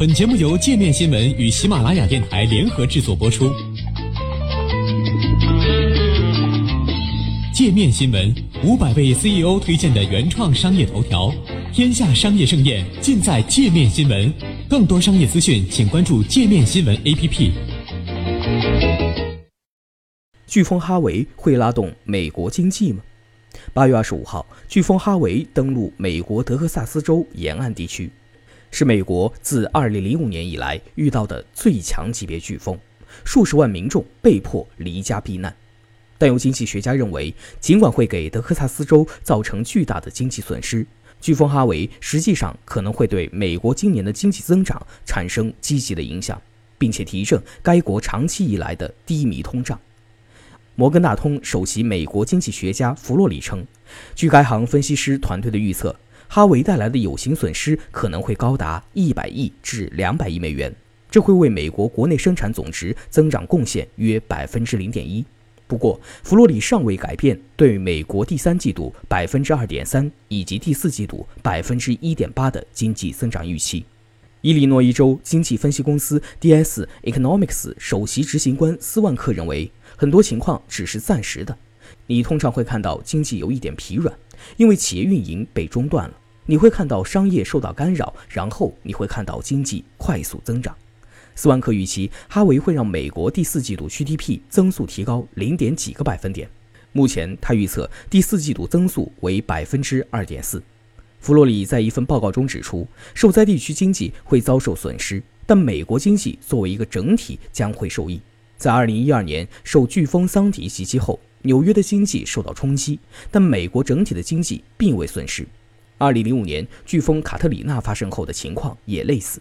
本节目由界面新闻与喜马拉雅电台联合制作播出。界面新闻五百位 CEO 推荐的原创商业头条，天下商业盛宴尽在界面新闻。更多商业资讯，请关注界面新闻 APP。飓风哈维会拉动美国经济吗？八月二十五号，飓风哈维登陆美国德克萨斯州沿岸地区，是美国自二零零五年以来遇到的最强级别飓风，数十万民众被迫离家避难。但有经济学家认为，尽管会给德克萨斯州造成巨大的经济损失，飓风哈维实际上可能会对美国今年的经济增长产生积极的影响，并且提振该国长期以来的低迷通胀。摩根大通首席美国经济学家弗洛里称，据该行分析师团队的预测，哈维带来的有形损失可能会高达一百亿至两百亿美元，这会为美国国内生产总值增长贡献约百分之零点一。不过，弗洛里尚未改变对美国第三季度百分之二点三以及第四季度百分之一点八的经济增长预期。伊利诺伊州经济分析公司 DS Economics 首席执行官斯万克认为，很多情况只是暂时的。你通常会看到经济有一点疲软，因为企业运营被中断了；你会看到商业受到干扰，然后你会看到经济快速增长。斯万克预期，哈维会让美国第四季度 GDP 增速提高零点几个百分点。目前，他预测第四季度增速为百分之二点四。弗洛里在一份报告中指出，受灾地区经济会遭受损失，但美国经济作为一个整体将会受益。在2012年受飓风桑迪袭击后，纽约的经济受到冲击，但美国整体的经济并未损失。2005年飓风卡特里娜发生后的情况也类似。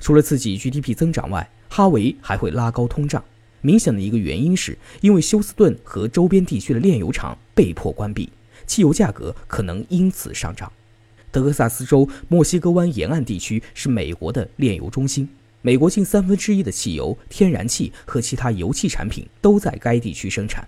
除了刺激 GDP 增长外，哈维还会拉高通胀。明显的一个原因是因为休斯顿和周边地区的炼油厂被迫关闭，汽油价格可能因此上涨。德克萨斯州墨西哥湾沿岸地区是美国的炼油中心，美国近三分之一的汽油、天然气和其他油气产品都在该地区生产。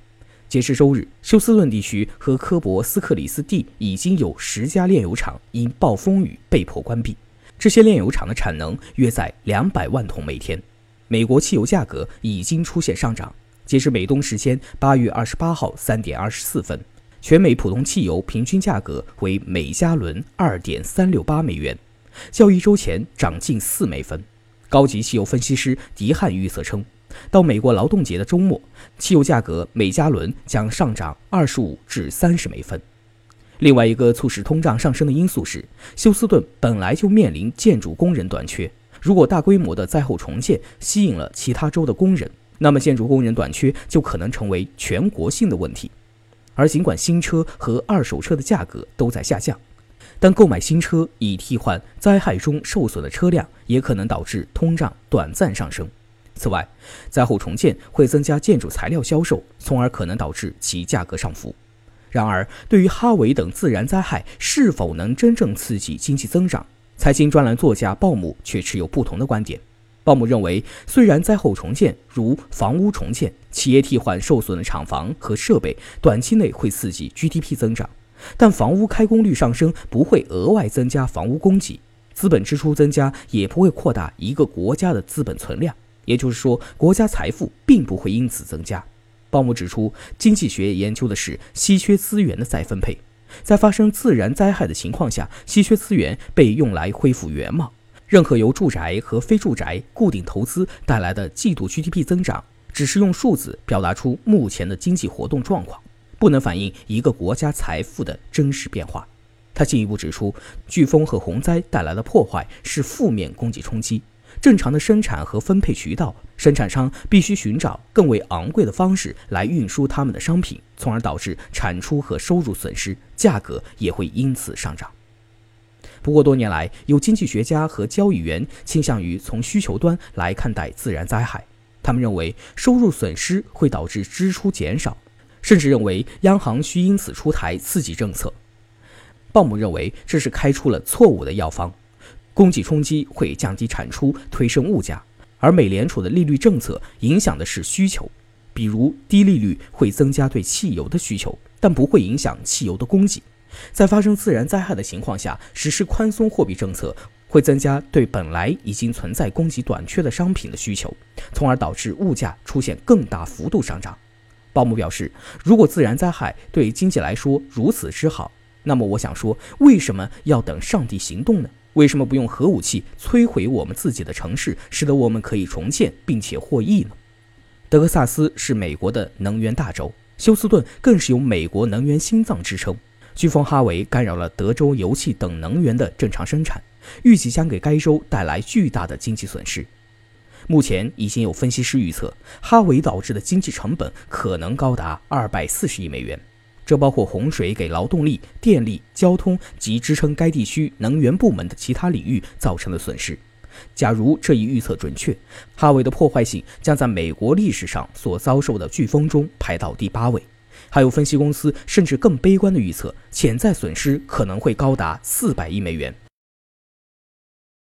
截至周日，休斯顿地区和科博斯克里斯蒂已经有十家炼油厂因暴风雨被迫关闭。这些炼油厂的产能约在两百万桶每天。美国汽油价格已经出现上涨。截至美东时间八月二十八号三点二十四分，全美普通汽油平均价格为每加仑二点三六八美元，较一周前涨近四美分。高级汽油分析师迪汉预测称，到美国劳动节的周末，汽油价格每加仑将上涨二十五至三十美分。另外一个促使通胀上升的因素是，休斯顿本来就面临建筑工人短缺。如果大规模的灾后重建吸引了其他州的工人，那么建筑工人短缺就可能成为全国性的问题。而尽管新车和二手车的价格都在下降，但购买新车以替换灾害中受损的车辆，也可能导致通胀短暂上升。此外，灾后重建会增加建筑材料销售，从而可能导致其价格上浮。然而，对于哈维等自然灾害是否能真正刺激经济增长，财经专栏作家鲍姆却持有不同的观点。鲍姆认为，虽然灾后重建如房屋重建、企业替换受损的厂房和设备，短期内会刺激 GDP 增长，但房屋开工率上升不会额外增加房屋供给，资本支出增加也不会扩大一个国家的资本存量。也就是说，国家财富并不会因此增加。鲍姆指出，经济学研究的是稀缺资源的再分配。在发生自然灾害的情况下，稀缺资源被用来恢复原貌。任何由住宅和非住宅固定投资带来的季度 GDP 增长，只是用数字表达出目前的经济活动状况，不能反映一个国家财富的真实变化。他进一步指出，飓风和洪灾带来的破坏是负面供给冲击。正常的生产和分配渠道，生产商必须寻找更为昂贵的方式来运输他们的商品，从而导致产出和收入损失，价格也会因此上涨。不过，多年来有经济学家和交易员倾向于从需求端来看待自然灾害，他们认为收入损失会导致支出减少，甚至认为央行需因此出台刺激政策。鲍姆认为这是开出了错误的药方。供给冲击会降低产出，推升物价，而美联储的利率政策影响的是需求，比如低利率会增加对汽油的需求，但不会影响汽油的供给。在发生自然灾害的情况下，实施宽松货币政策会增加对本来已经存在供给短缺的商品的需求，从而导致物价出现更大幅度上涨。鲍姆表示，如果自然灾害对经济来说如此之好，那么我想说，为什么要等上帝行动呢？为什么不用核武器摧毁我们自己的城市，使得我们可以重建并且获益呢？德克萨斯是美国的能源大州，休斯顿更是有“美国能源心脏”之称。飓风哈维干扰了德州油气等能源的正常生产，预计将给该州带来巨大的经济损失。目前已经有分析师预测，哈维导致的经济成本可能高达二百四十亿美元，这包括洪水给劳动力、电力、交通及支撑该地区能源部门的其他领域造成的损失。假如这一预测准确，哈维的破坏性将在美国历史上所遭受的飓风中排到第八位。还有分析公司甚至更悲观的预测，潜在损失可能会高达四百亿美元。